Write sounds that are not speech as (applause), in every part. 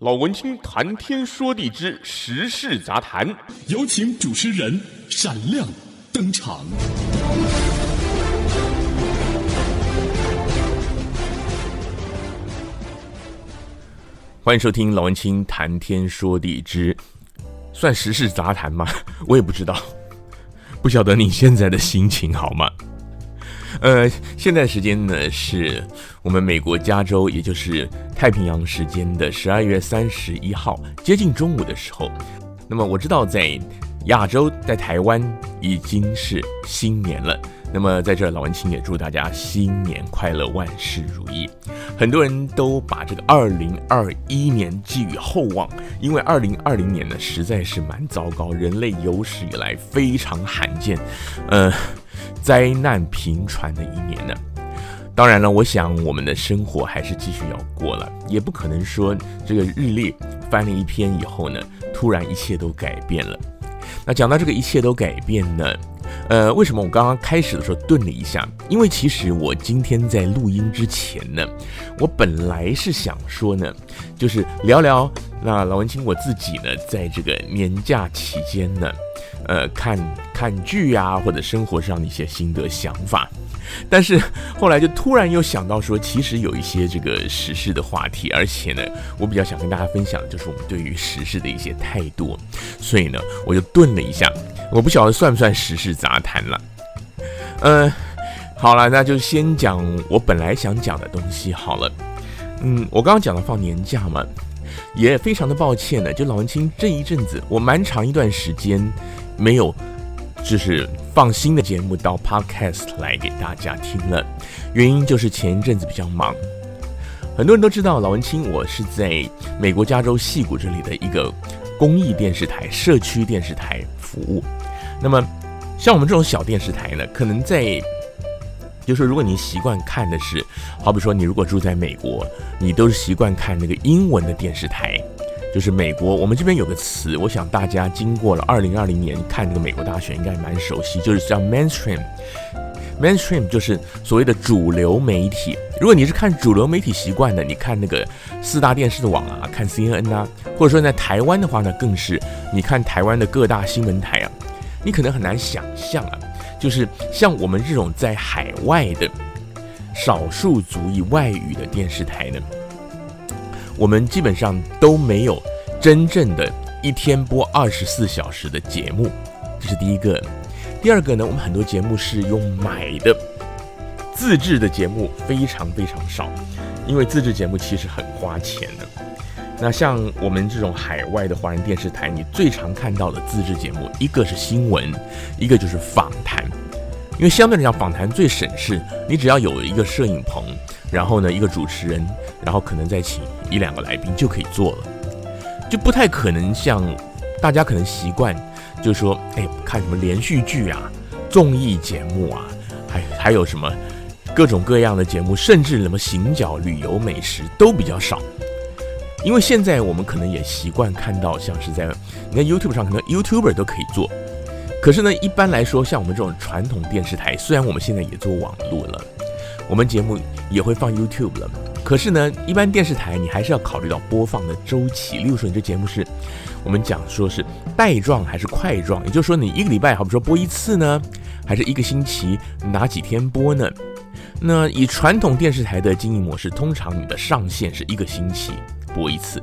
老文青谈天说地之时事杂谈，有请主持人闪亮登场。欢迎收听老文青谈天说地之，算时事杂谈吗？我也不知道，不晓得你现在的心情好吗？呃，现在时间呢是我们美国加州，也就是太平洋时间的十二月三十一号，接近中午的时候。那么我知道在亚洲，在台湾已经是新年了。那么在这儿，老文青也祝大家新年快乐，万事如意。很多人都把这个二零二一年寄予厚望，因为二零二零年呢实在是蛮糟糕，人类有史以来非常罕见，呃。灾难频传的一年呢，当然了，我想我们的生活还是继续要过了，也不可能说这个日历翻了一篇以后呢，突然一切都改变了。那讲到这个一切都改变呢，呃，为什么我刚刚开始的时候顿了一下？因为其实我今天在录音之前呢，我本来是想说呢，就是聊聊那老文青我自己呢，在这个年假期间呢。呃，看看剧啊，或者生活上的一些心得想法，但是后来就突然又想到说，其实有一些这个时事的话题，而且呢，我比较想跟大家分享的就是我们对于时事的一些态度，所以呢，我就顿了一下，我不晓得算不算时事杂谈了。嗯、好了，那就先讲我本来想讲的东西好了。嗯，我刚刚讲了放年假嘛，也非常的抱歉呢，就老文青这一阵子，我蛮长一段时间。没有，就是放新的节目到 Podcast 来给大家听了。原因就是前一阵子比较忙，很多人都知道老文青，我是在美国加州矽谷这里的一个公益电视台、社区电视台服务。那么，像我们这种小电视台呢，可能在，就是如果你习惯看的是，好比说你如果住在美国，你都是习惯看那个英文的电视台。就是美国，我们这边有个词，我想大家经过了二零二零年看这个美国大选，应该蛮熟悉，就是叫 mainstream。Mainstream 就是所谓的主流媒体。如果你是看主流媒体习惯的，你看那个四大电视的网啊，看 CNN 啊，或者说在台湾的话呢，更是你看台湾的各大新闻台啊，你可能很难想象啊，就是像我们这种在海外的少数族裔外语的电视台呢。我们基本上都没有真正的一天播二十四小时的节目，这是第一个。第二个呢，我们很多节目是用买的，自制的节目非常非常少，因为自制节目其实很花钱的。那像我们这种海外的华人电视台，你最常看到的自制节目，一个是新闻，一个就是访谈。因为相对来讲，访谈最省事，你只要有一个摄影棚，然后呢，一个主持人，然后可能再请一两个来宾就可以做了，就不太可能像大家可能习惯，就说，哎，看什么连续剧啊、综艺节目啊，还还有什么各种各样的节目，甚至什么行脚、旅游、美食都比较少。因为现在我们可能也习惯看到，像是在你看 YouTube 上，可能 YouTuber 都可以做。可是呢，一般来说，像我们这种传统电视台，虽然我们现在也做网络了，我们节目也会放 YouTube 了，可是呢，一般电视台你还是要考虑到播放的周期。例如说，你这节目是我们讲说是带状还是块状，也就是说，你一个礼拜好比说播一次呢，还是一个星期哪几天播呢？那以传统电视台的经营模式，通常你的上线是一个星期播一次。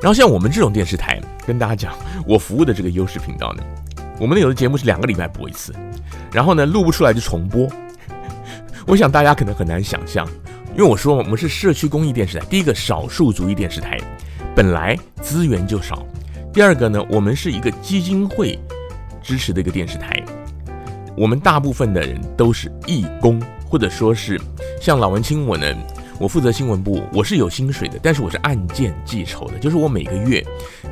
然后像我们这种电视台，跟大家讲，我服务的这个优势频道呢。我们的有的节目是两个礼拜播一次，然后呢，录不出来就重播。(laughs) 我想大家可能很难想象，因为我说嘛我们是社区公益电视台，第一个少数族裔电视台，本来资源就少；第二个呢，我们是一个基金会支持的一个电视台，我们大部分的人都是义工，或者说是像老文青我呢，我负责新闻部，我是有薪水的，但是我是按件计酬的，就是我每个月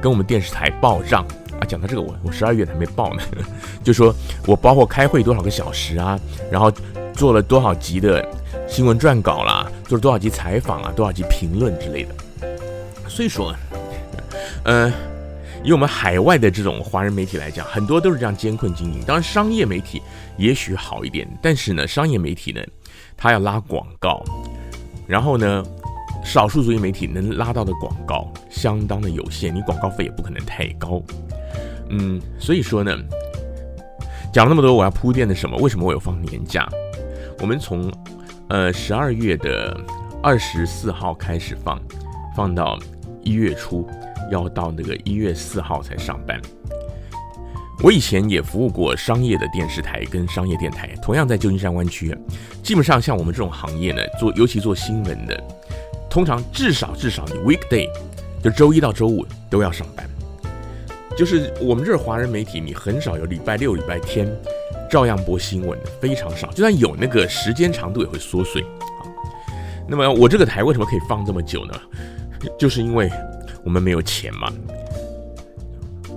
跟我们电视台报账。啊，讲到这个，我我十二月还没报呢，(laughs) 就说我包括开会多少个小时啊，然后做了多少集的新闻撰稿啦，做了多少集采访啊，多少集评论之类的。所以说，(laughs) 呃，以我们海外的这种华人媒体来讲，很多都是这样艰困经营。当然，商业媒体也许好一点，但是呢，商业媒体呢，它要拉广告，然后呢，少数族裔媒体能拉到的广告相当的有限，你广告费也不可能太高。嗯，所以说呢，讲了那么多，我要铺垫的什么？为什么我有放年假？我们从呃十二月的二十四号开始放，放到一月初，要到那个一月四号才上班。我以前也服务过商业的电视台跟商业电台，同样在旧金山湾区。基本上像我们这种行业呢，做尤其做新闻的，通常至少至少你 weekday 就周一到周五都要上班。就是我们这儿华人媒体，你很少有礼拜六、礼拜天照样播新闻，非常少。就算有那个时间长度也会缩水。啊那么我这个台为什么可以放这么久呢？(laughs) 就是因为我们没有钱嘛。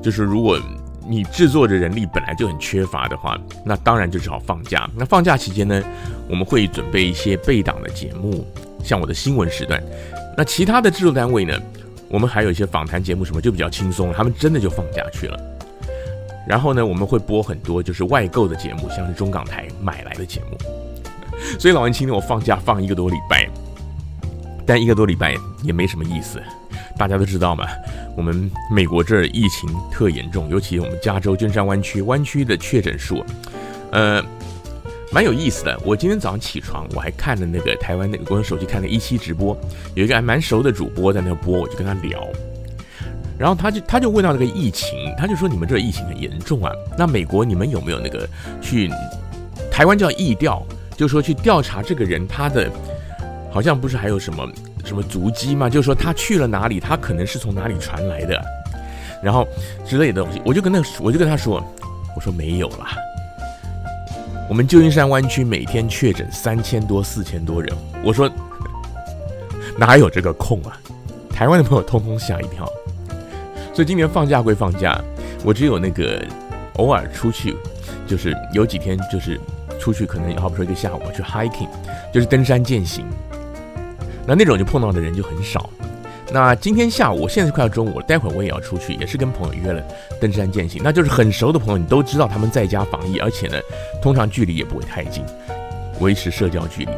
就是如果。你制作的人力本来就很缺乏的话，那当然就只好放假。那放假期间呢，我们会准备一些备档的节目，像我的新闻时段。那其他的制作单位呢，我们还有一些访谈节目什么就比较轻松，他们真的就放假去了。然后呢，我们会播很多就是外购的节目，像是中港台买来的节目。所以老文青呢，我放假放一个多礼拜，但一个多礼拜也没什么意思。大家都知道嘛，我们美国这儿疫情特严重，尤其我们加州金山湾区湾区的确诊数，呃，蛮有意思的。我今天早上起床，我还看了那个台湾那个，我用手机看了一期直播，有一个还蛮熟的主播在那播，我就跟他聊，然后他就他就问到这个疫情，他就说你们这疫情很严重啊，那美国你们有没有那个去台湾叫疫调，就说去调查这个人他的，好像不是还有什么。什么足迹嘛？就说他去了哪里，他可能是从哪里传来的，然后之类的东西。我就跟那，我就跟他说，我说没有啦。我们旧金山湾区每天确诊三千多、四千多人，我说哪有这个空啊？台湾的朋友通通吓一跳。所以今年放假归放假，我只有那个偶尔出去，就是有几天就是出去，可能好比说一个下午去 hiking，就是登山健行。那那种就碰到的人就很少。那今天下午，现在快要中午了，待会儿我也要出去，也是跟朋友约了登山健行。那就是很熟的朋友，你都知道他们在家防疫，而且呢，通常距离也不会太近，维持社交距离。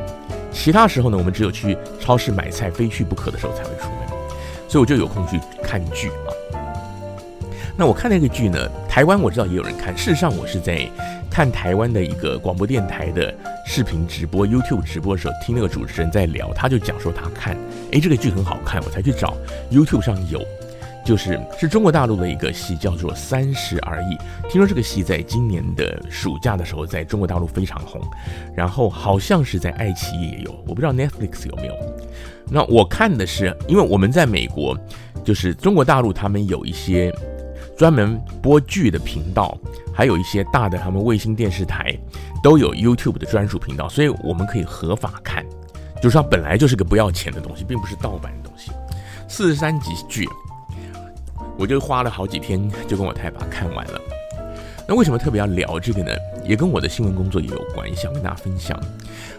其他时候呢，我们只有去超市买菜，非去不可的时候才会出门。所以我就有空去看剧啊。那我看那个剧呢，台湾我知道也有人看。事实上，我是在看台湾的一个广播电台的。视频直播 YouTube 直播的时候，听那个主持人在聊，他就讲说他看，诶，这个剧很好看，我才去找 YouTube 上有，就是是中国大陆的一个戏，叫做《三十而已》。听说这个戏在今年的暑假的时候，在中国大陆非常红，然后好像是在爱奇艺也有，我不知道 Netflix 有没有。那我看的是，因为我们在美国，就是中国大陆他们有一些专门播剧的频道，还有一些大的他们卫星电视台。都有 YouTube 的专属频道，所以我们可以合法看，就是它本来就是个不要钱的东西，并不是盗版的东西。四十三集剧，我就花了好几天就跟我太太看完了。那为什么特别要聊这个呢？也跟我的新闻工作也有关系，想跟大家分享。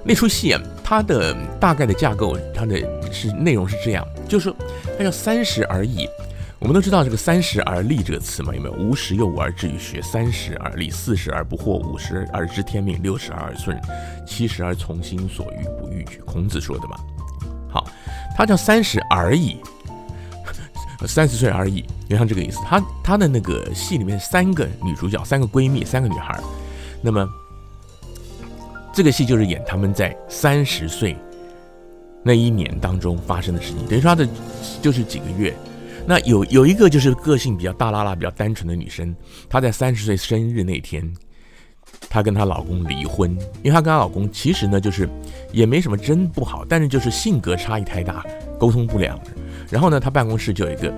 那出戏啊，它的大概的架构，它的是内容是这样，就是说它叫三十而已。我们都知道这个“三十而立”这个词嘛，有没有？无十又五而志于学，三十而立，四十而不惑，五十而知天命，六十而耳顺，七十而从心所欲不逾矩。孔子说的嘛。好，他叫三十而已，三十岁而已，就像这个意思。他他的那个戏里面三个女主角，三个闺蜜，三个女孩。那么这个戏就是演他们在三十岁那一年当中发生的事情，等于说他的就是几个月。那有有一个就是个性比较大拉拉、比较单纯的女生，她在三十岁生日那天，她跟她老公离婚，因为她跟她老公其实呢就是也没什么真不好，但是就是性格差异太大，沟通不良。然后呢，她办公室就有一个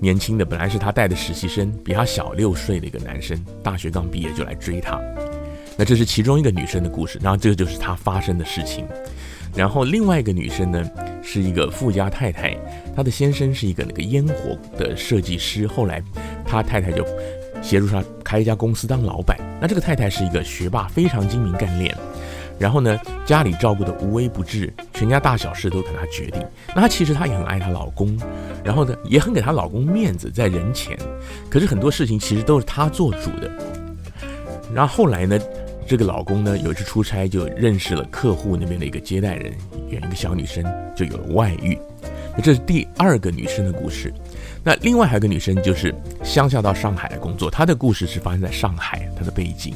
年轻的，本来是她带的实习生，比她小六岁的一个男生，大学刚毕业就来追她。那这是其中一个女生的故事，然后这个就是她发生的事情。然后另外一个女生呢，是一个富家太太，她的先生是一个那个烟火的设计师，后来她太太就协助他开一家公司当老板。那这个太太是一个学霸，非常精明干练，然后呢，家里照顾得无微不至，全家大小事都跟她决定。那她其实她也很爱她老公，然后呢，也很给她老公面子，在人前。可是很多事情其实都是她做主的。然后后来呢，这个老公呢，有一次出差就认识了客户那边的一个接待人，演一个小女生就有了外遇。那这是第二个女生的故事。那另外还有个女生，就是乡下到上海来工作，她的故事是发生在上海，她的背景。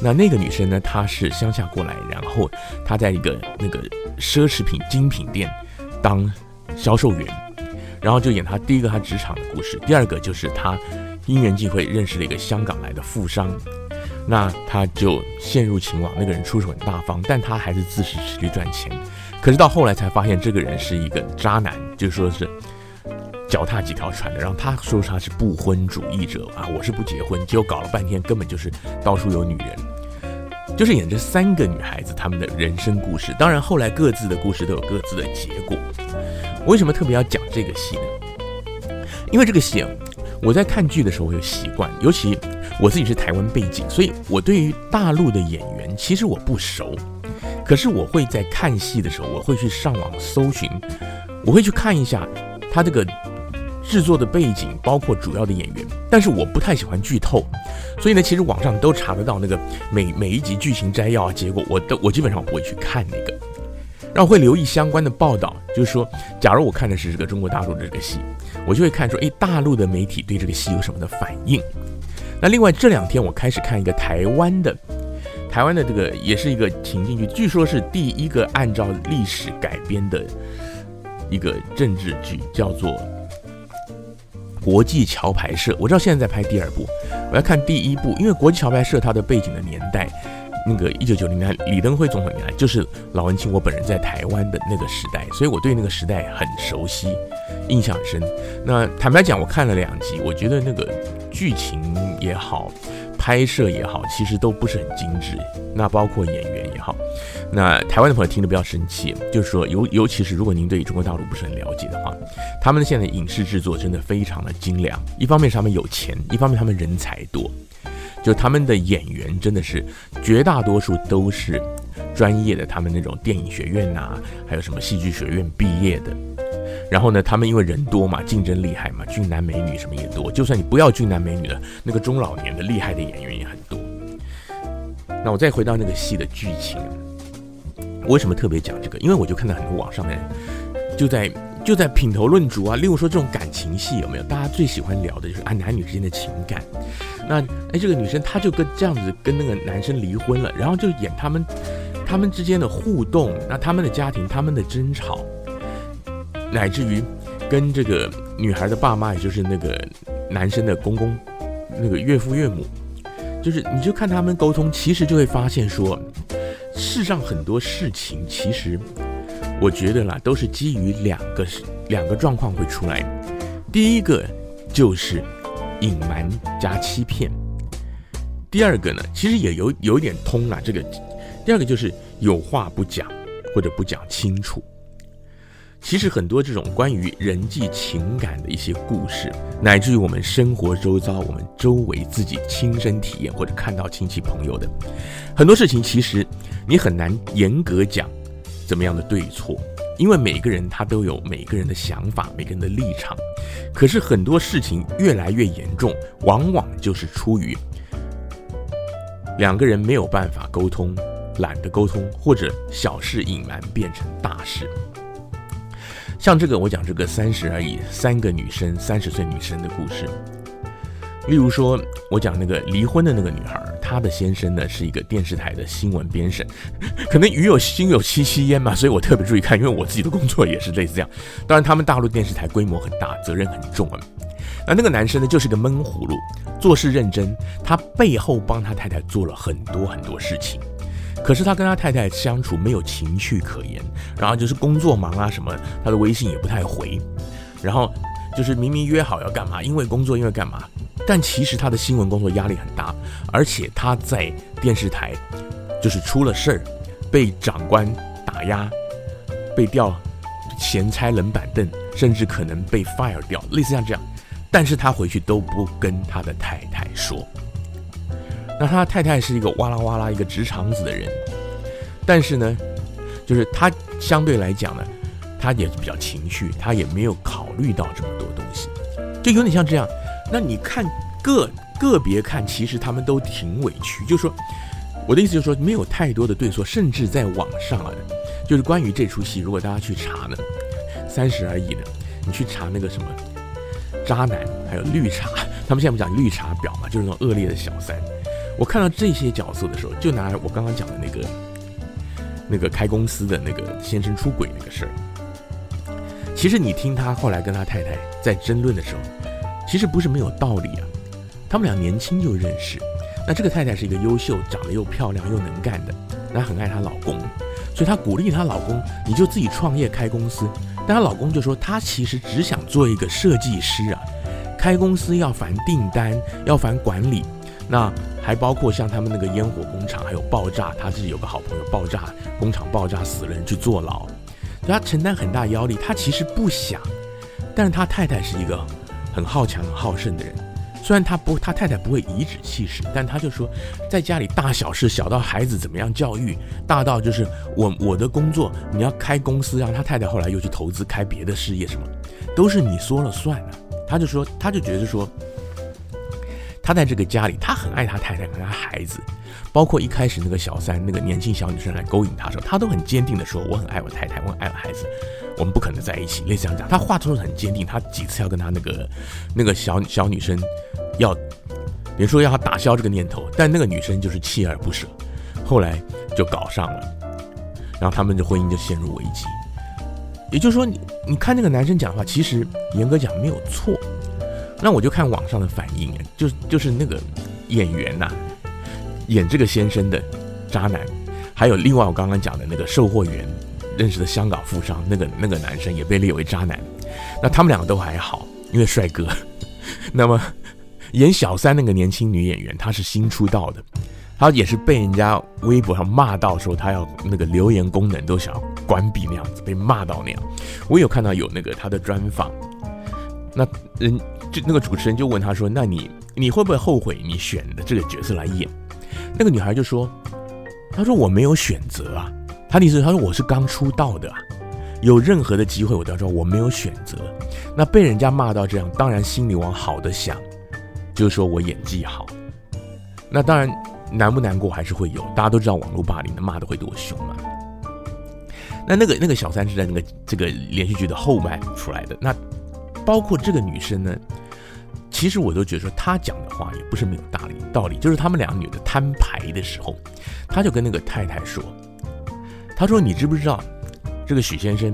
那那个女生呢，她是乡下过来，然后她在一个那个奢侈品精品店当销售员，然后就演她第一个她职场的故事。第二个就是她因缘际会认识了一个香港来的富商，那他就陷入情网，那个人出手很大方，但他还是自食其力赚钱。可是到后来才发现，这个人是一个渣男，就说是。脚踏几条船的，然后他说他是不婚主义者啊，我是不结婚，结果搞了半天根本就是到处有女人，就是演这三个女孩子她们的人生故事。当然后来各自的故事都有各自的结果。为什么特别要讲这个戏呢？因为这个戏，我在看剧的时候我有习惯，尤其我自己是台湾背景，所以我对于大陆的演员其实我不熟，可是我会在看戏的时候，我会去上网搜寻，我会去看一下他这个。制作的背景包括主要的演员，但是我不太喜欢剧透，所以呢，其实网上都查得到那个每每一集剧情摘要啊，结果我都我基本上不会去看那个，然后会留意相关的报道，就是说，假如我看的是这个中国大陆的这个戏，我就会看说，诶，大陆的媒体对这个戏有什么的反应。那另外这两天我开始看一个台湾的，台湾的这个也是一个情境剧，据说是第一个按照历史改编的一个政治剧，叫做。国际桥牌社，我知道现在在拍第二部，我要看第一部，因为国际桥牌社它的背景的年代，那个一九九零年李登辉总统年代，就是老文青我本人在台湾的那个时代，所以我对那个时代很熟悉，印象很深。那坦白讲，我看了两集，我觉得那个剧情也好，拍摄也好，其实都不是很精致。那包括演员也好。那台湾的朋友听得比较生气，就是说，尤尤其是如果您对中国大陆不是很了解的话，他们现在影视制作真的非常的精良。一方面是他们有钱，一方面他们人才多，就他们的演员真的是绝大多数都是专业的，他们那种电影学院呐、还有什么戏剧学院毕业的。然后呢，他们因为人多嘛，竞争厉害嘛，俊男美女什么也多。就算你不要俊男美女的，那个中老年的厉害的演员也很多。那我再回到那个戏的剧情。我为什么特别讲这个？因为我就看到很多网上的人就在就在品头论足啊。例如说这种感情戏有没有？大家最喜欢聊的就是啊男女之间的情感。那哎这个女生她就跟这样子跟那个男生离婚了，然后就演他们他们之间的互动，那他们的家庭他们的争吵，乃至于跟这个女孩的爸妈，也就是那个男生的公公那个岳父岳母，就是你就看他们沟通，其实就会发现说。世上很多事情，其实我觉得啦，都是基于两个两个状况会出来。第一个就是隐瞒加欺骗，第二个呢，其实也有有一点通啦。这个第二个就是有话不讲或者不讲清楚。其实很多这种关于人际情感的一些故事，乃至于我们生活周遭、我们周围自己亲身体验或者看到亲戚朋友的很多事情，其实你很难严格讲怎么样的对错，因为每个人他都有每个人的想法、每个人的立场。可是很多事情越来越严重，往往就是出于两个人没有办法沟通、懒得沟通，或者小事隐瞒变成大事。像这个，我讲这个三十而已，三个女生，三十岁女生的故事。例如说，我讲那个离婚的那个女孩，她的先生呢是一个电视台的新闻编审，(laughs) 可能鱼有心有戚戚焉嘛，所以我特别注意看，因为我自己的工作也是类似这样。当然，他们大陆电视台规模很大，责任很重啊。那那个男生呢，就是个闷葫芦，做事认真，他背后帮他太太做了很多很多事情。可是他跟他太太相处没有情趣可言，然后就是工作忙啊什么，他的微信也不太回，然后就是明明约好要干嘛，因为工作因为干嘛，但其实他的新闻工作压力很大，而且他在电视台就是出了事儿，被长官打压，被调闲差冷板凳，甚至可能被 fire 掉，类似像这样，但是他回去都不跟他的太太说。那他太太是一个哇啦哇啦一个直肠子的人，但是呢，就是他相对来讲呢，他也比较情绪，他也没有考虑到这么多东西，就有点像这样。那你看个个别看，其实他们都挺委屈。就是说，我的意思就是说，没有太多的对错，甚至在网上啊，就是关于这出戏，如果大家去查呢，三十而已呢。你去查那个什么渣男，还有绿茶，他们现在不讲绿茶婊嘛，就是那种恶劣的小三。我看到这些角色的时候，就拿我刚刚讲的那个那个开公司的那个先生出轨那个事儿。其实你听他后来跟他太太在争论的时候，其实不是没有道理啊。他们俩年轻就认识，那这个太太是一个优秀、长得又漂亮又能干的，那很爱她老公，所以她鼓励她老公，你就自己创业开公司。但她老公就说，她其实只想做一个设计师啊，开公司要烦订单，要烦管理，那还包括像他们那个烟火工厂还有爆炸，他是有个好朋友爆炸工厂爆炸死了人去坐牢，他承担很大压力。他其实不想，但是他太太是一个很好强、很好胜的人。虽然他不，他太太不会颐指气使，但他就说，在家里大小事，小到孩子怎么样教育，大到就是我我的工作，你要开公司，让他太太后来又去投资开别的事业，什么都是你说了算了。他就说，他就觉得说，他在这个家里，他很爱他太太和他孩子，包括一开始那个小三那个年轻小女生来勾引他的时候，他都很坚定的说，我很爱我太太，我很爱我孩子。我们不可能在一起，类似这样讲。他话说的很坚定，他几次要跟他那个那个小小女生要，比如说要他打消这个念头，但那个女生就是锲而不舍，后来就搞上了，然后他们的婚姻就陷入危机。也就是说，你你看那个男生讲话，其实严格讲没有错。那我就看网上的反应，就就是那个演员呐、演这个先生的渣男，还有另外我刚刚讲的那个售货员。认识的香港富商，那个那个男生也被列为渣男。那他们两个都还好，因为帅哥。(laughs) 那么演小三那个年轻女演员，她是新出道的，她也是被人家微博上骂到说她要那个留言功能都想要关闭那样子，被骂到那样。我有看到有那个她的专访，那人就那个主持人就问他说：“那你你会不会后悔你选的这个角色来演？”那个女孩就说：“她说我没有选择啊。”他的意思，他说我是刚出道的，有任何的机会我都要说我没有选择。那被人家骂到这样，当然心里往好的想，就是说我演技好。那当然难不难过还是会有，大家都知道网络霸凌的骂的会多凶嘛。那那个那个小三是在那个这个连续剧的后半出来的。那包括这个女生呢，其实我都觉得说她讲的话也不是没有道理，道理就是他们两个女的摊牌的时候，她就跟那个太太说。他说：“你知不知道，这个许先生，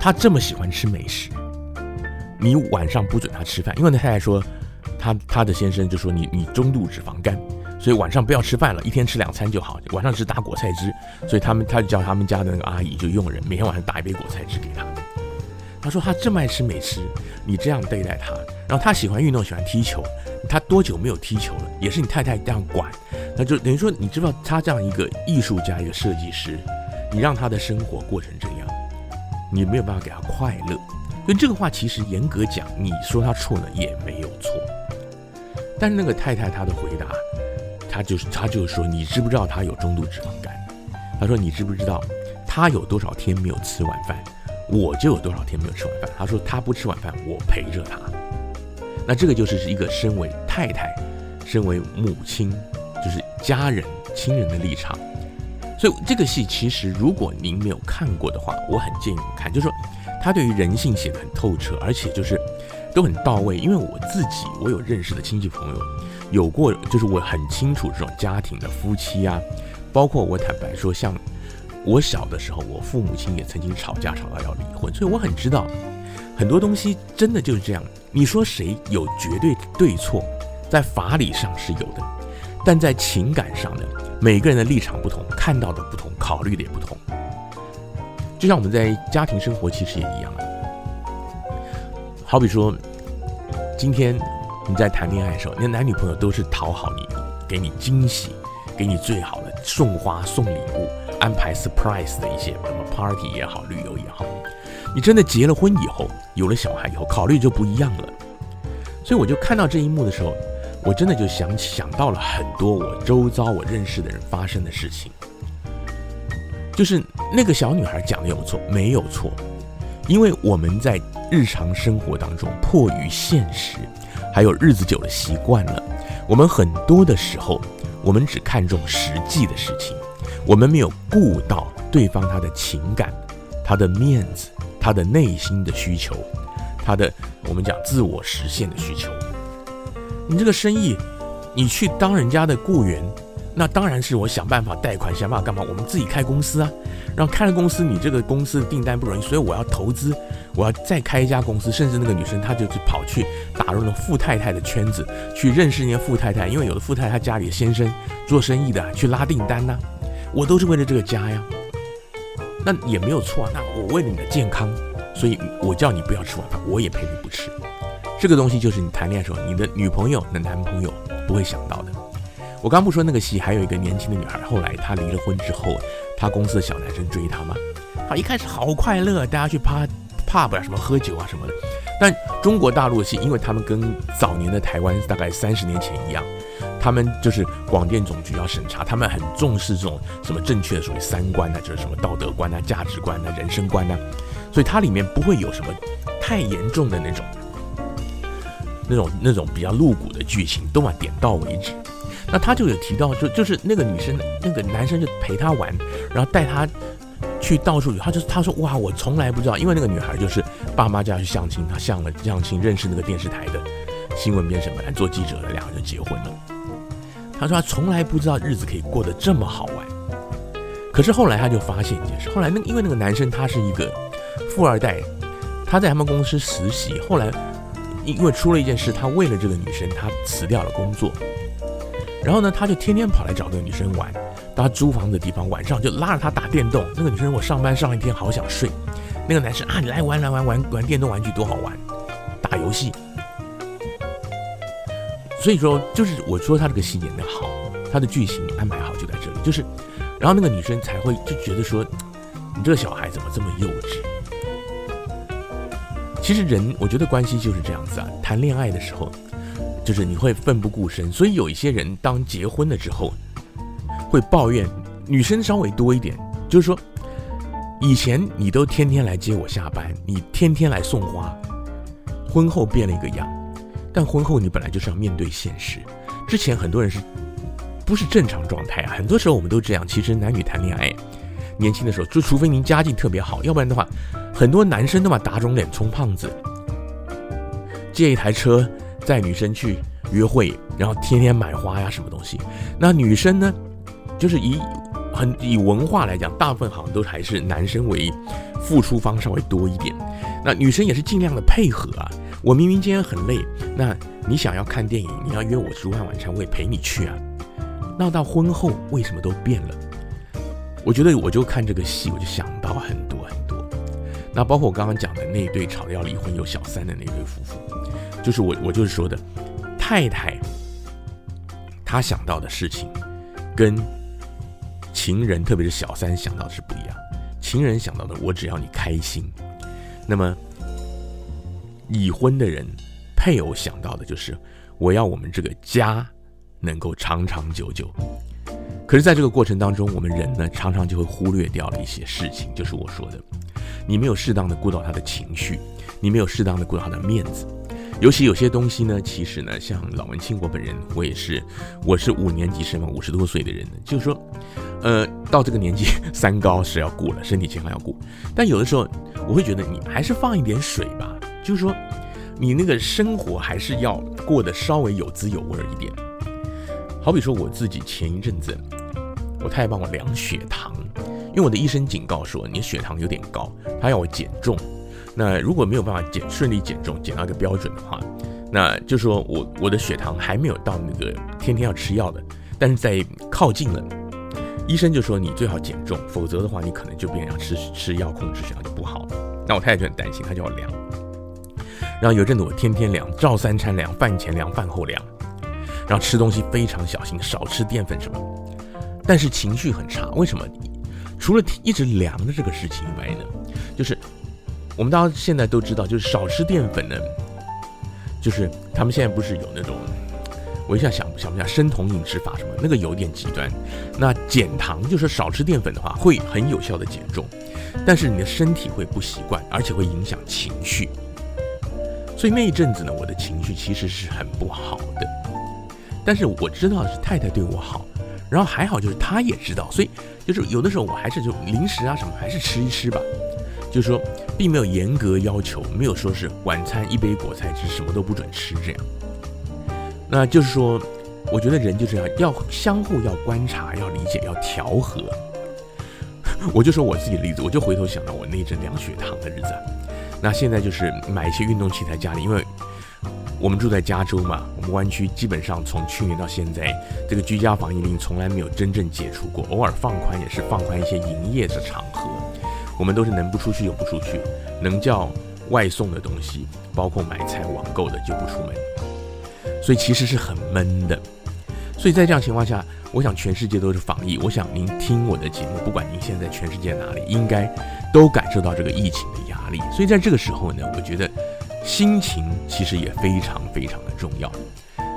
他这么喜欢吃美食，你晚上不准他吃饭，因为那太太说，他他的先生就说你你中度脂肪肝，所以晚上不要吃饭了，一天吃两餐就好，晚上只打果菜汁，所以他们他就叫他们家的那个阿姨就佣人每天晚上打一杯果菜汁给他。他说他这么爱吃美食，你这样对待他，然后他喜欢运动，喜欢踢球，他多久没有踢球了？也是你太太这样管。”那就等于说，你知道他这样一个艺术家，一个设计师，你让他的生活过成这样，你没有办法给他快乐。所以这个话其实严格讲，你说他错了也没有错。但是那个太太她的回答，她就是她就是说，你知不知道他有中度脂肪肝？她说你知不知道他有多少天没有吃晚饭，我就有多少天没有吃晚饭。他说他不吃晚饭，我陪着他。那这个就是一个身为太太，身为母亲。就是家人、亲人的立场，所以这个戏其实，如果您没有看过的话，我很建议您看。就是说，他对于人性写得很透彻，而且就是都很到位。因为我自己，我有认识的亲戚朋友，有过，就是我很清楚这种家庭的夫妻啊，包括我坦白说，像我小的时候，我父母亲也曾经吵架，吵到要离婚，所以我很知道很多东西真的就是这样。你说谁有绝对对错，在法理上是有的。但在情感上呢，每个人的立场不同，看到的不同，考虑的也不同。就像我们在家庭生活其实也一样啊。好比说，今天你在谈恋爱的时候，你的男女朋友都是讨好你，给你惊喜，给你最好的送花送礼物，安排 surprise 的一些什么 party 也好，旅游也好。你真的结了婚以后，有了小孩以后，考虑就不一样了。所以我就看到这一幕的时候。我真的就想想到了很多我周遭我认识的人发生的事情，就是那个小女孩讲的有错没有错？因为我们在日常生活当中迫于现实，还有日子久了习惯了，我们很多的时候我们只看重实际的事情，我们没有顾到对方他的情感、他的面子、他的内心的需求，他的我们讲自我实现的需求。你这个生意，你去当人家的雇员，那当然是我想办法贷款，想办法干嘛？我们自己开公司啊，然后开了公司，你这个公司的订单不容易，所以我要投资，我要再开一家公司。甚至那个女生，她就去跑去打入了富太太的圈子，去认识那些富太太，因为有的富太太她家里的先生做生意的，去拉订单呐、我都是为了这个家呀。那也没有错啊，那我为了你的健康，所以我叫你不要吃晚饭，我也陪你不吃。这个东西就是你谈恋爱的时候，你的女朋友、的男朋友不会想到的。我刚不说那个戏，还有一个年轻的女孩，后来她离了婚之后，她公司的小男生追她吗？好，一开始好快乐，大家去趴 pub 啊，什么喝酒啊什么的。但中国大陆的戏，因为他们跟早年的台湾大概三十年前一样。他们就是广电总局要审查，他们很重视这种什么正确的属于三观啊，就是什么道德观啊、价值观啊、人生观啊，所以它里面不会有什么太严重的那种、那种、那种比较露骨的剧情，都嘛点到为止。那他就有提到，就就是那个女生，那个男生就陪她玩，然后带她去到处游。他就他说哇，我从来不知道，因为那个女孩就是爸妈家去相亲，她相了相亲，认识那个电视台的新闻编审，本来做记者的，两个人就结婚了。他说他从来不知道日子可以过得这么好玩，可是后来他就发现一件事。后来那因为那个男生他是一个富二代，他在他们公司实习。后来因为出了一件事，他为了这个女生，他辞掉了工作。然后呢，他就天天跑来找那个女生玩，到他租房子的地方，晚上就拉着她打电动。那个女生：“我上班上一天，好想睡。”那个男生啊，你来玩来玩玩玩电动玩具多好玩，打游戏。所以说，就是我说他这个戏演得好，他的剧情安排好就在这里，就是，然后那个女生才会就觉得说，你这个小孩怎么这么幼稚？其实人，我觉得关系就是这样子啊，谈恋爱的时候，就是你会奋不顾身，所以有一些人当结婚了之后，会抱怨女生稍微多一点，就是说，以前你都天天来接我下班，你天天来送花，婚后变了一个样。但婚后你本来就是要面对现实，之前很多人是不是正常状态啊？很多时候我们都这样。其实男女谈恋爱，年轻的时候就除非您家境特别好，要不然的话，很多男生都把打肿脸充胖子，借一台车载女生去约会，然后天天买花呀什么东西。那女生呢，就是以很以文化来讲，大部分好像都还是男生为付出方稍微多一点，那女生也是尽量的配合啊。我明明今天很累，那你想要看电影，你要约我吃饭晚餐，我也陪你去啊。那到婚后为什么都变了？我觉得我就看这个戏，我就想到很多很多。那包括我刚刚讲的那一对吵着要离婚有小三的那对夫妇，就是我我就是说的，太太她想到的事情跟情人，特别是小三想到的是不一样。情人想到的，我只要你开心，那么。已婚的人，配偶想到的就是我要我们这个家能够长长久久。可是，在这个过程当中，我们人呢，常常就会忽略掉了一些事情，就是我说的，你没有适当的顾到他的情绪，你没有适当的顾到他的面子。尤其有些东西呢，其实呢，像老文青我本人，我也是，我是五年级生嘛，五十多岁的人，就是说，呃，到这个年纪，(laughs) 三高是要顾了，身体健康要顾，但有的时候，我会觉得你还是放一点水吧。就是说，你那个生活还是要过得稍微有滋有味一点。好比说我自己前一阵子，我太太帮我量血糖，因为我的医生警告说你血糖有点高，他要我减重。那如果没有办法减顺利减重，减到一个标准的话，那就说我我的血糖还没有到那个天天要吃药的，但是在靠近了。医生就说你最好减重，否则的话你可能就变成吃吃药控制血糖就不好。那我太太就很担心，她就要量。然后有阵子我天天量，照三餐量，饭前量，饭后量，然后吃东西非常小心，少吃淀粉什么。但是情绪很差，为什么？除了一直量的这个事情以外呢，就是我们大家现在都知道，就是少吃淀粉呢，就是他们现在不是有那种，我一下想想不想生酮饮食法什么，那个有点极端。那减糖就是少吃淀粉的话，会很有效的减重，但是你的身体会不习惯，而且会影响情绪。所以那一阵子呢，我的情绪其实是很不好的。但是我知道是太太对我好，然后还好就是她也知道，所以就是有的时候我还是就零食啊什么还是吃一吃吧。就是说并没有严格要求，没有说是晚餐一杯果菜汁，什么都不准吃这样。那就是说，我觉得人就这样，要相互要观察，要理解，要调和。(laughs) 我就说我自己的例子，我就回头想到我那阵量血糖的日子。那现在就是买一些运动器材家里，因为我们住在加州嘛，我们湾区基本上从去年到现在，这个居家防疫令从来没有真正解除过，偶尔放宽也是放宽一些营业的场合。我们都是能不出去就不出去，能叫外送的东西，包括买菜网购的就不出门，所以其实是很闷的。所以在这样情况下，我想全世界都是防疫。我想您听我的节目，不管您现在全世界哪里，应该都感受到这个疫情的压力。所以在这个时候呢，我觉得心情其实也非常非常的重要。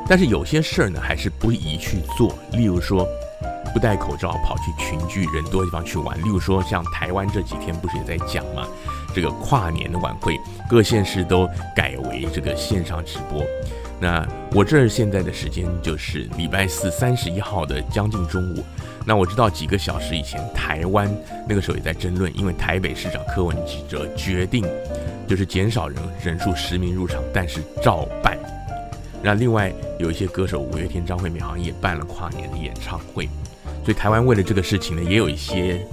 但是有些事儿呢，还是不宜去做，例如说。不戴口罩跑去群聚人多的地方去玩，例如说像台湾这几天不是也在讲吗？这个跨年的晚会，各县市都改为这个线上直播。那我这儿现在的时间就是礼拜四三十一号的将近中午。那我知道几个小时以前，台湾那个时候也在争论，因为台北市长柯文哲决定就是减少人人数实名入场，但是照办。那另外有一些歌手，五月天、张惠妹好像也办了跨年的演唱会。所以台湾为了这个事情呢，也有一些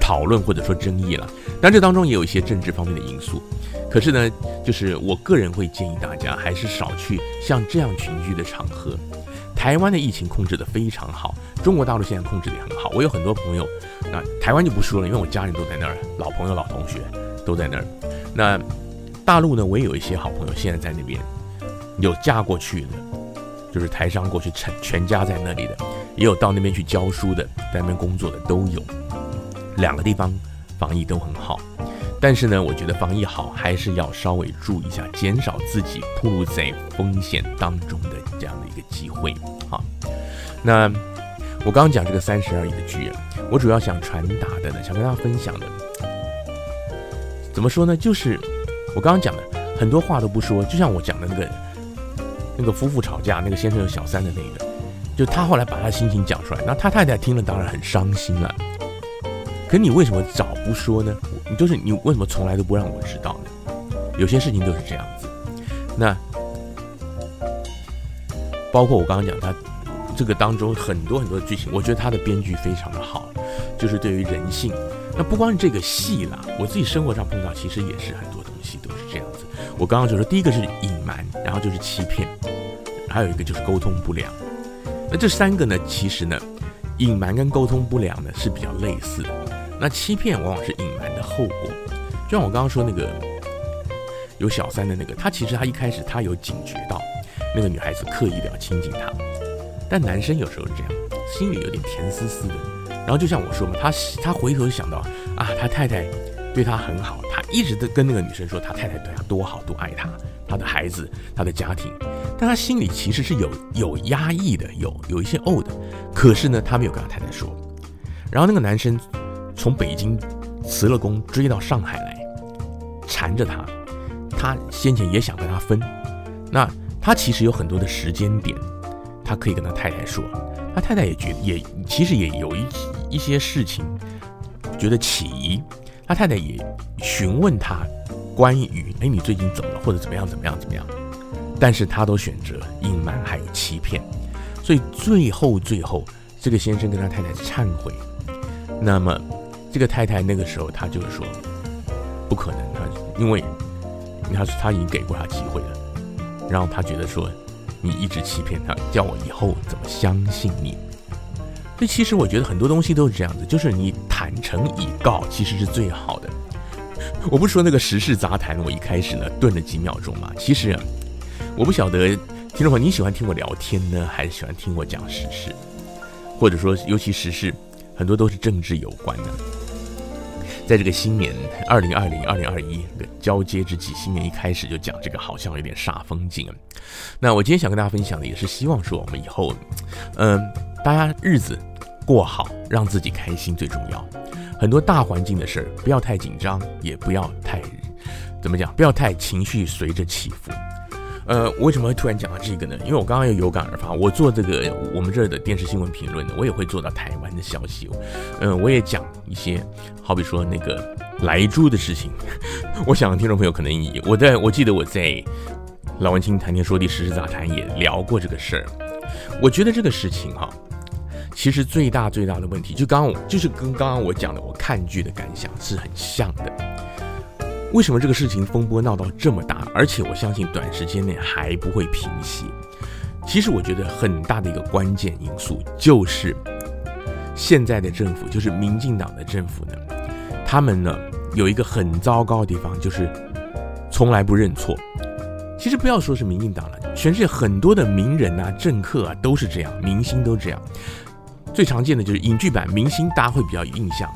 讨论或者说争议了。但这当中也有一些政治方面的因素。可是呢，就是我个人会建议大家还是少去像这样群聚的场合。台湾的疫情控制得非常好，中国大陆现在控制得也很好。我有很多朋友，那台湾就不说了，因为我家人都在那儿，老朋友、老同学都在那儿。那大陆呢，我也有一些好朋友现在在那边，有嫁过去的，就是台商过去全全家在那里的。也有到那边去教书的，在那边工作的都有，两个地方防疫都很好，但是呢，我觉得防疫好还是要稍微注意一下，减少自己暴露在风险当中的这样的一个机会。好，那我刚刚讲这个三十而已的剧啊，我主要想传达的呢，想跟大家分享的，怎么说呢？就是我刚刚讲的很多话都不说，就像我讲的那个那个夫妇吵架，那个先生有小三的那个。就他后来把他心情讲出来，那他太太听了当然很伤心了。可你为什么早不说呢？你就是你为什么从来都不让我知道呢？有些事情都是这样子。那包括我刚刚讲他这个当中很多很多的剧情，我觉得他的编剧非常的好，就是对于人性。那不光是这个戏啦，我自己生活上碰到其实也是很多东西都是这样子。我刚刚就说第一个是隐瞒，然后就是欺骗，还有一个就是沟通不良。那这三个呢，其实呢，隐瞒跟沟通不良呢是比较类似的。那欺骗往往是隐瞒的后果，就像我刚刚说那个有小三的那个，他其实他一开始他有警觉到那个女孩子刻意的要亲近他，但男生有时候是这样，心里有点甜丝丝的。然后就像我说嘛，他他回头想到啊，他太太对他很好，他一直都跟那个女生说他太太对他多好，多爱他，他的孩子，他的家庭。但他心里其实是有有压抑的，有有一些怄的，可是呢，他没有跟他太太说。然后那个男生从北京辞了工，追到上海来，缠着他。他先前也想跟他分，那他其实有很多的时间点，他可以跟他太太说。他太太也觉也其实也有一一些事情觉得起疑，他太太也询问他关于哎，你最近怎么了，或者怎么样怎么样怎么样。但是他都选择隐瞒，还有欺骗，所以最后最后，这个先生跟他太太忏悔。那么，这个太太那个时候，他就是说，不可能，他因为他他已经给过他机会了，然后他觉得说，你一直欺骗他，叫我以后怎么相信你？所以其实我觉得很多东西都是这样子，就是你坦诚以告，其实是最好的。我不是说那个时事杂谈，我一开始呢顿了几秒钟嘛，其实。我不晓得听众朋友你喜欢听我聊天呢，还是喜欢听我讲时事，或者说尤其时事很多都是政治有关的。在这个新年二零二零二零二一的交接之际，新年一开始就讲这个，好像有点煞风景。那我今天想跟大家分享的也是希望说我们以后，嗯、大家日子过好，让自己开心最重要。很多大环境的事儿不要太紧张，也不要太怎么讲，不要太情绪随着起伏。呃，为什么会突然讲到这个呢？因为我刚刚又有感而发，我做这个我们这儿的电视新闻评论呢，我也会做到台湾的消息。嗯、我也讲一些，好比说那个莱猪的事情，(laughs) 我想听众朋友可能也我在我记得我在老文青谈天说地时事杂谈也聊过这个事儿。我觉得这个事情哈，其实最大最大的问题，就刚刚就是跟刚刚我讲的我看剧的感想是很像的。为什么这个事情风波闹到这么大，而且我相信短时间内还不会平息？其实我觉得很大的一个关键因素就是现在的政府，就是民进党的政府呢，他们呢。有一个很糟糕的地方，就是从来不认错。其实不要说是民进党了，全世界很多的名人啊、政客啊都是这样，明星都这样。最常见的就是影剧版明星，大家会比较有印象。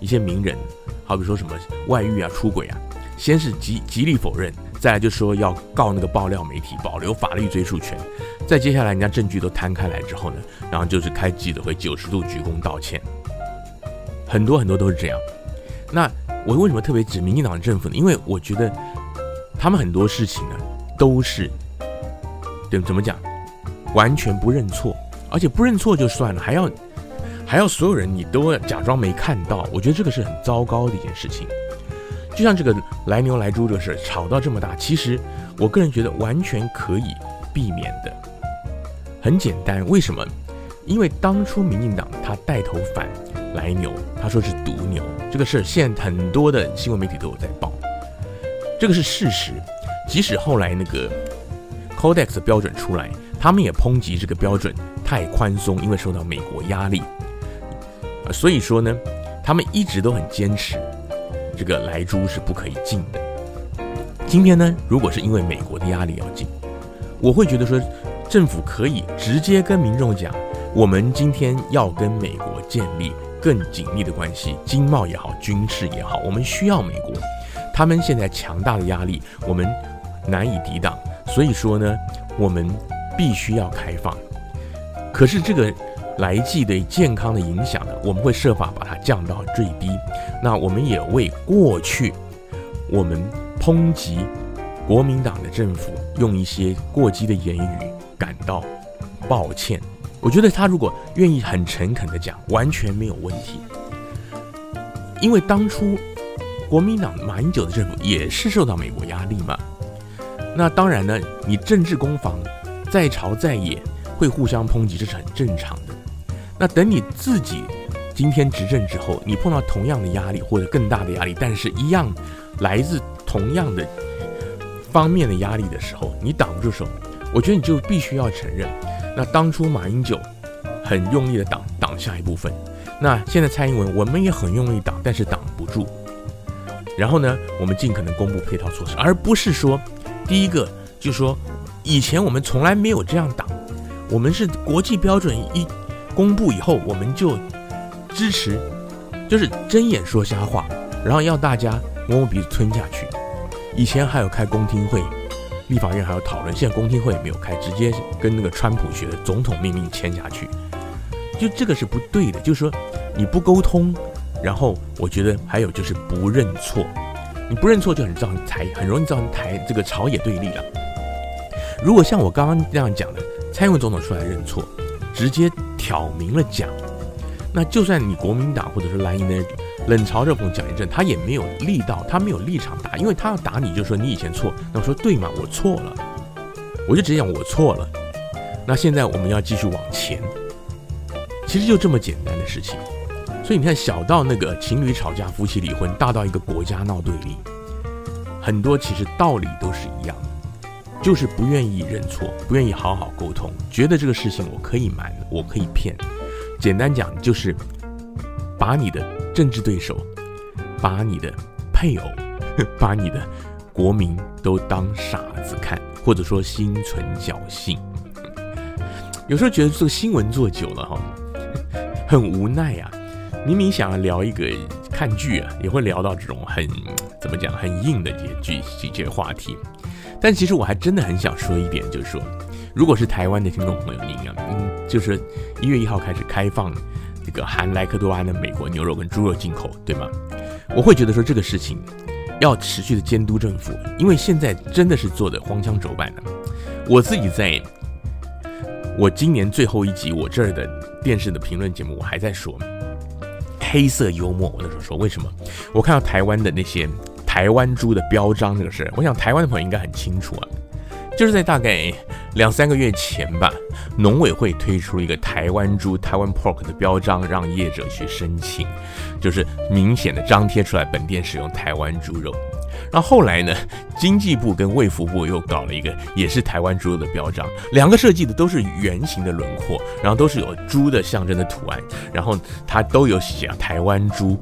一些名人，好比说什么外遇啊、出轨啊，先是极极力否认，再来就说要告那个爆料媒体，保留法律追诉权。再接下来人家证据都摊开来之后呢，然后就是开记者会，九十度鞠躬道歉。很多很多都是这样。那。我为什么特别指民进党政府呢？因为我觉得他们很多事情呢都是，对，怎么讲，完全不认错，而且不认错就算了，还要还要所有人你都假装没看到。我觉得这个是很糟糕的一件事情。就像这个来牛来猪这个事吵到这么大，其实我个人觉得完全可以避免的。很简单，为什么？因为当初民进党他带头反。来牛，他说是毒牛，这个事现在很多的新闻媒体都有在报，这个是事实。即使后来那个 Codex 标准出来，他们也抨击这个标准太宽松，因为受到美国压力。所以说呢，他们一直都很坚持，这个莱猪是不可以进的。今天呢，如果是因为美国的压力要进，我会觉得说，政府可以直接跟民众讲，我们今天要跟美国建立。更紧密的关系，经贸也好，军事也好，我们需要美国。他们现在强大的压力，我们难以抵挡。所以说呢，我们必须要开放。可是这个来季对健康的影响呢，我们会设法把它降到最低。那我们也为过去我们抨击国民党的政府用一些过激的言语感到抱歉。我觉得他如果愿意很诚恳的讲，完全没有问题。因为当初国民党马英九的政府也是受到美国压力嘛。那当然呢，你政治攻防在朝在野会互相抨击，这是很正常的。那等你自己今天执政之后，你碰到同样的压力或者更大的压力，但是一样来自同样的方面的压力的时候，你挡不住手，我觉得你就必须要承认。那当初马英九很用力的挡挡下一部分，那现在蔡英文我们也很用力挡，但是挡不住。然后呢，我们尽可能公布配套措施，而不是说第一个就说以前我们从来没有这样挡，我们是国际标准一公布以后我们就支持，就是睁眼说瞎话，然后要大家摸摸鼻子吞下去。以前还有开公听会。立法院还要讨论，现在公听会也没有开，直接跟那个川普学的总统命令签下去，就这个是不对的。就是说你不沟通，然后我觉得还有就是不认错，你不认错就很造成台，很容易造成台这个朝野对立了。如果像我刚刚这样讲的，蔡英文总统出来认错，直接挑明了讲，那就算你国民党或者是蓝营的。冷嘲热讽讲一阵，他也没有力道，他没有立场打，因为他要打你，就说你以前错。那我说对吗？我错了，我就直接讲我错了。那现在我们要继续往前，其实就这么简单的事情。所以你看，小到那个情侣吵架、夫妻离婚，大到一个国家闹对立，很多其实道理都是一样的，就是不愿意认错，不愿意好好沟通，觉得这个事情我可以瞒，我可以骗。简单讲就是把你的。政治对手把你的配偶、把你的国民都当傻子看，或者说心存侥幸。有时候觉得这个新闻做久了哈，很无奈啊。明明想要聊一个看剧啊，也会聊到这种很怎么讲很硬的这些剧、这些话题。但其实我还真的很想说一点，就是说，如果是台湾的听众朋友，您啊，嗯，就是一月一号开始开放。这个含莱克多巴胺的美国牛肉跟猪肉进口，对吗？我会觉得说这个事情要持续的监督政府，因为现在真的是做的荒腔走板的。我自己在我今年最后一集我这儿的电视的评论节目，我还在说，黑色幽默。我那时候说，为什么？我看到台湾的那些台湾猪的标章这个事，我想台湾的朋友应该很清楚啊。就是在大概两三个月前吧，农委会推出了一个台湾猪台湾 pork 的标章，让业者去申请，就是明显的张贴出来本店使用台湾猪肉。然后后来呢，经济部跟卫福部又搞了一个，也是台湾猪肉的标章，两个设计的都是圆形的轮廓，然后都是有猪的象征的图案，然后它都有写台湾猪，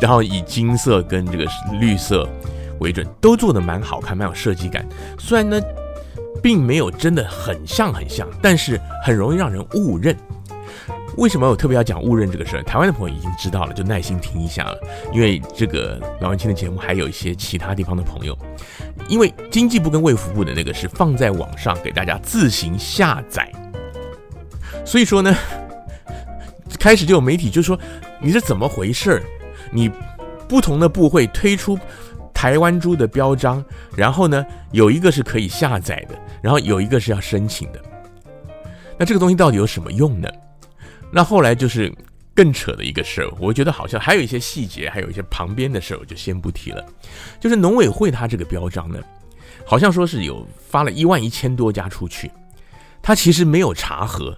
然后以金色跟这个绿色。为准都做的蛮好看，蛮有设计感。虽然呢，并没有真的很像很像，但是很容易让人误认。为什么我特别要讲误认这个事儿？台湾的朋友已经知道了，就耐心听一下了。因为这个老文青的节目还有一些其他地方的朋友，因为经济部跟卫福部的那个是放在网上给大家自行下载，所以说呢，(laughs) 开始就有媒体就说你是怎么回事儿？你不同的部会推出。台湾猪的标章，然后呢，有一个是可以下载的，然后有一个是要申请的。那这个东西到底有什么用呢？那后来就是更扯的一个事儿，我觉得好像还有一些细节，还有一些旁边的事儿，我就先不提了。就是农委会它这个标章呢，好像说是有发了一万一千多家出去，他其实没有查核。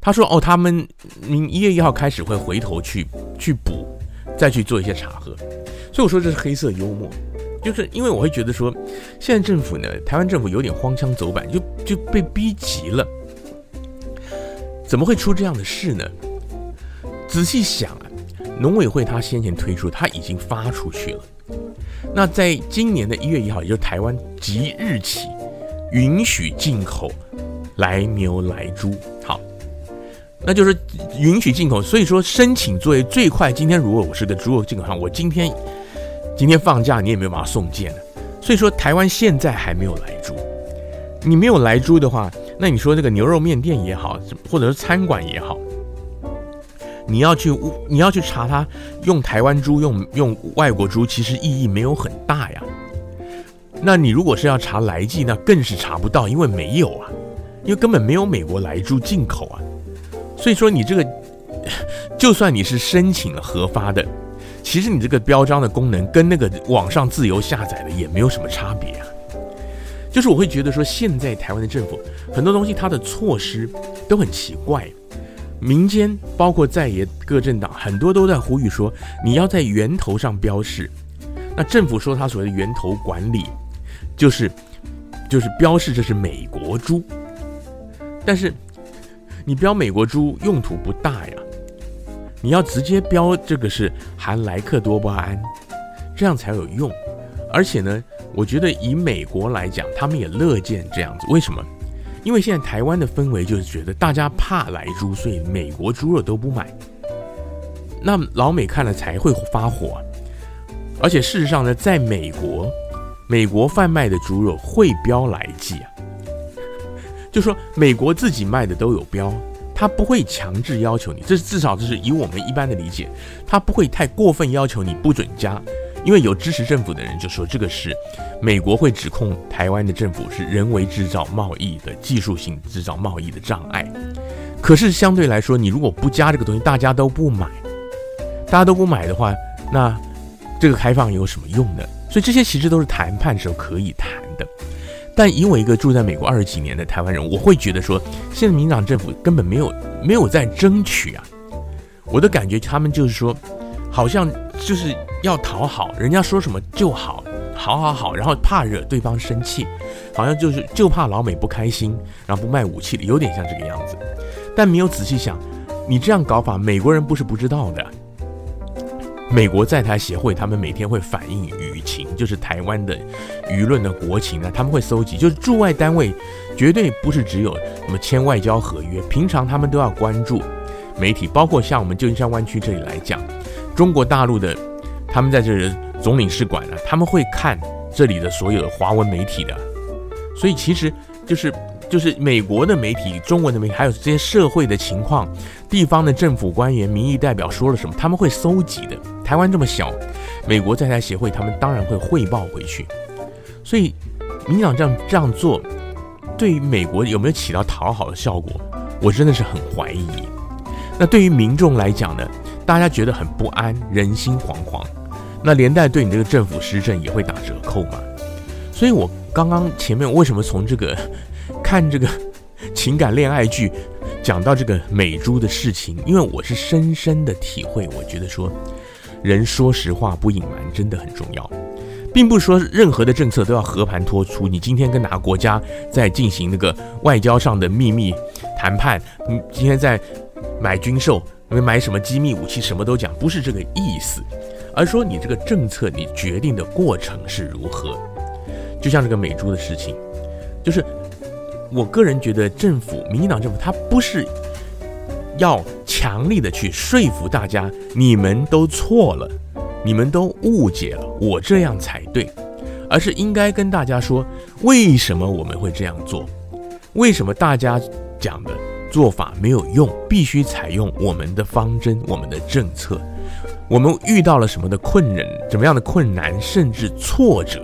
他说哦，他们明一月一号开始会回头去去补，再去做一些查核。所以我说这是黑色幽默，就是因为我会觉得说，现在政府呢，台湾政府有点荒腔走板，就就被逼急了。怎么会出这样的事呢？仔细想啊，农委会他先前推出，他已经发出去了。那在今年的一月一号，也就是台湾即日起允许进口来牛来猪，那就是允许进口。所以说申请作为最快，今天如果我是个猪肉进口商，我今天。今天放假，你也没有办法送件，所以说台湾现在还没有来猪。你没有来猪的话，那你说这个牛肉面店也好，或者是餐馆也好，你要去你要去查它用台湾猪用用外国猪，其实意义没有很大呀。那你如果是要查来记，那更是查不到，因为没有啊，因为根本没有美国来猪进口啊。所以说你这个，(laughs) 就算你是申请了核发的。其实你这个标章的功能跟那个网上自由下载的也没有什么差别啊。就是我会觉得说，现在台湾的政府很多东西它的措施都很奇怪，民间包括在野各政党很多都在呼吁说，你要在源头上标示。那政府说它所谓的源头管理，就是就是标示这是美国猪，但是你标美国猪用途不大呀。你要直接标这个是含莱克多巴胺，这样才有用。而且呢，我觉得以美国来讲，他们也乐见这样子。为什么？因为现在台湾的氛围就是觉得大家怕来猪，所以美国猪肉都不买。那老美看了才会发火。而且事实上呢，在美国，美国贩卖的猪肉会标来记啊，就说美国自己卖的都有标。他不会强制要求你，这至少这是以我们一般的理解，他不会太过分要求你不准加，因为有支持政府的人就说这个是美国会指控台湾的政府是人为制造贸易的技术性制造贸易的障碍。可是相对来说，你如果不加这个东西，大家都不买，大家都不买的话，那这个开放有什么用呢？所以这些其实都是谈判时候可以谈的。但以我一个住在美国二十几年的台湾人，我会觉得说，现在民进党政府根本没有没有在争取啊。我的感觉，他们就是说，好像就是要讨好，人家说什么就好，好好好，然后怕惹对方生气，好像就是就怕老美不开心，然后不卖武器的，有点像这个样子。但没有仔细想，你这样搞法，美国人不是不知道的。美国在台协会，他们每天会反映舆情，就是台湾的舆论的国情呢，他们会搜集。就是驻外单位绝对不是只有什么签外交合约，平常他们都要关注媒体，包括像我们旧金山湾区这里来讲，中国大陆的他们在这里总领事馆呢，他们会看这里的所有的华文媒体的，所以其实就是。就是美国的媒体、中文的媒体，还有这些社会的情况、地方的政府官员、民意代表说了什么，他们会搜集的。台湾这么小，美国在台协会他们当然会汇报回去。所以，民进党这样这样做，对于美国有没有起到讨好的效果，我真的是很怀疑。那对于民众来讲呢，大家觉得很不安，人心惶惶，那连带对你这个政府施政也会打折扣嘛。所以我刚刚前面为什么从这个 (laughs) 看这个情感恋爱剧讲到这个美猪的事情？因为我是深深的体会，我觉得说人说实话不隐瞒真的很重要，并不是说任何的政策都要和盘托出。你今天跟哪个国家在进行那个外交上的秘密谈判？你今天在买军售？因为买什么机密武器，什么都讲，不是这个意思，而说你这个政策，你决定的过程是如何。就像这个美猪的事情，就是我个人觉得政府，民进党政府，它不是要强力的去说服大家，你们都错了，你们都误解了，我这样才对，而是应该跟大家说，为什么我们会这样做，为什么大家讲的。做法没有用，必须采用我们的方针、我们的政策。我们遇到了什么的困难、怎么样的困难，甚至挫折。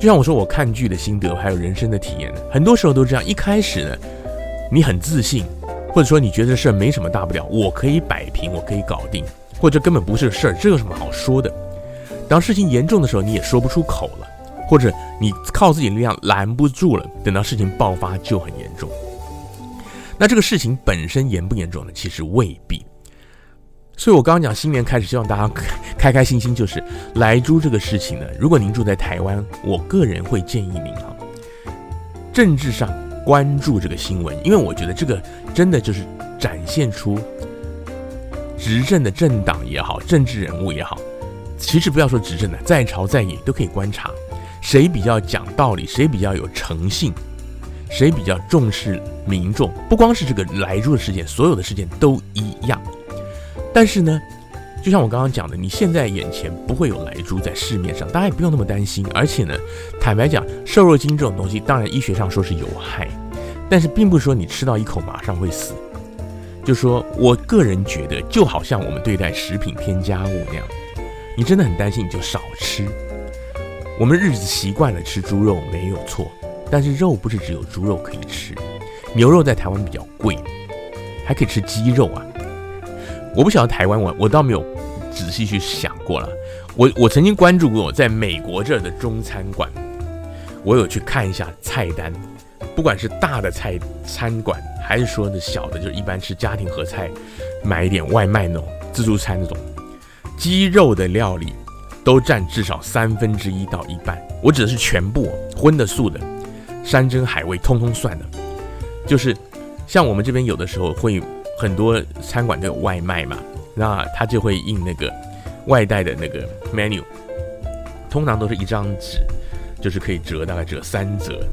就像我说，我看剧的心得，还有人生的体验，很多时候都这样。一开始呢，你很自信，或者说你觉得这事儿没什么大不了，我可以摆平，我可以搞定，或者根本不是事儿，这有什么好说的？当事情严重的时候，你也说不出口了，或者你靠自己力量拦不住了，等到事情爆发就很严重。那这个事情本身严不严重呢？其实未必。所以我刚刚讲新年开始，希望大家开开心心。就是莱猪这个事情呢，如果您住在台湾，我个人会建议您哈，政治上关注这个新闻，因为我觉得这个真的就是展现出执政的政党也好，政治人物也好，其实不要说执政的，在朝在野都可以观察，谁比较讲道理，谁比较有诚信。谁比较重视民众？不光是这个莱猪的事件，所有的事件都一样。但是呢，就像我刚刚讲的，你现在眼前不会有莱猪在市面上，大家也不用那么担心。而且呢，坦白讲，瘦肉精这种东西，当然医学上说是有害，但是并不是说你吃到一口马上会死。就说我个人觉得，就好像我们对待食品添加物那样，你真的很担心，你就少吃。我们日子习惯了吃猪肉，没有错。但是肉不是只有猪肉可以吃，牛肉在台湾比较贵，还可以吃鸡肉啊。我不晓得台湾，我我倒没有仔细去想过了。我我曾经关注过，在美国这儿的中餐馆，我有去看一下菜单，不管是大的菜餐馆，还是说的小的，就是一般吃家庭合菜，买一点外卖那种自助餐那种，鸡肉的料理都占至少三分之一到一半。我指的是全部荤的素的。山珍海味通通算的，就是像我们这边有的时候会很多餐馆都有外卖嘛，那他就会印那个外带的那个 menu，通常都是一张纸，就是可以折，大概折三折。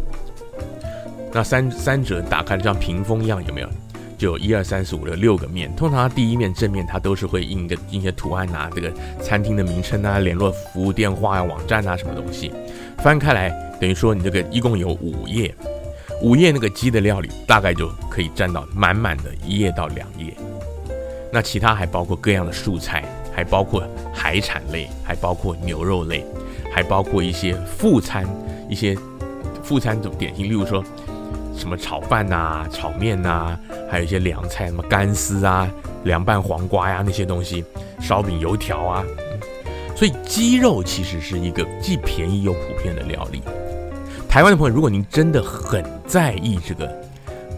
那三三折打开就像屏风一样，有没有？就有一二三四五六六个面，通常第一面正面它都是会印一个印些图案啊，这个餐厅的名称啊、联络服务电话啊、网站啊什么东西。翻开来，等于说你这个一共有五页，午夜那个鸡的料理大概就可以占到满满的一页到两页。那其他还包括各样的素菜，还包括海产类，还包括牛肉类，还包括一些副餐，一些副餐这种点心，例如说什么炒饭呐、炒面呐、还有一些凉菜，什么干丝啊、凉拌黄瓜呀那些东西，烧饼、油条啊。所以鸡肉其实是一个既便宜又普遍的料理。台湾的朋友，如果您真的很在意这个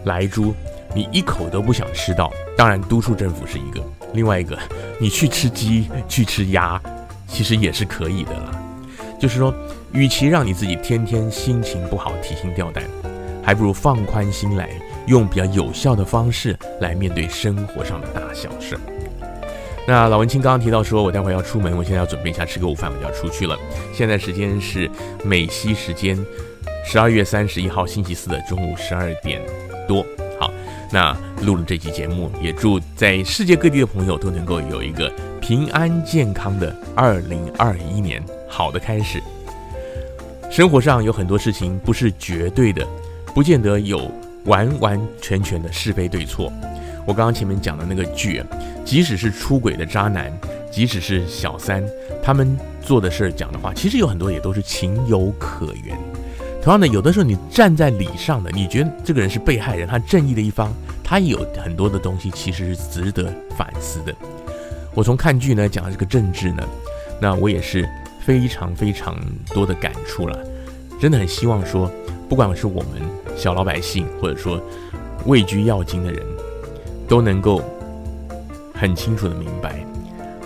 莱猪，你一口都不想吃到，当然督促政府是一个，另外一个你去吃鸡、去吃鸭，其实也是可以的啦。就是说，与其让你自己天天心情不好、提心吊胆，还不如放宽心来，用比较有效的方式来面对生活上的大小事。那老文青刚刚提到说，我待会要出门，我现在要准备一下吃个午饭，我就要出去了。现在时间是美西时间十二月三十一号星期四的中午十二点多。好，那录了这期节目，也祝在世界各地的朋友都能够有一个平安健康的二零二一年好的开始。生活上有很多事情不是绝对的，不见得有完完全全的是非对错。我刚刚前面讲的那个剧，即使是出轨的渣男，即使是小三，他们做的事儿讲的话，其实有很多也都是情有可原。同样的，有的时候你站在理上的，你觉得这个人是被害人，他正义的一方，他有很多的东西其实是值得反思的。我从看剧呢讲这个政治呢，那我也是非常非常多的感触了。真的很希望说，不管是我们小老百姓，或者说位居要津的人，都能够很清楚的明白，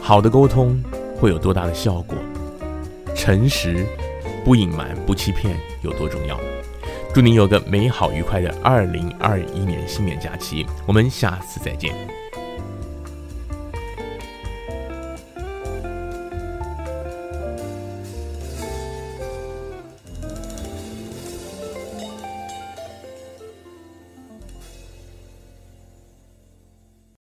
好的沟通会有多大的效果，诚实、不隐瞒、不欺骗有多重要。祝您有个美好愉快的二零二一年新年假期，我们下次再见。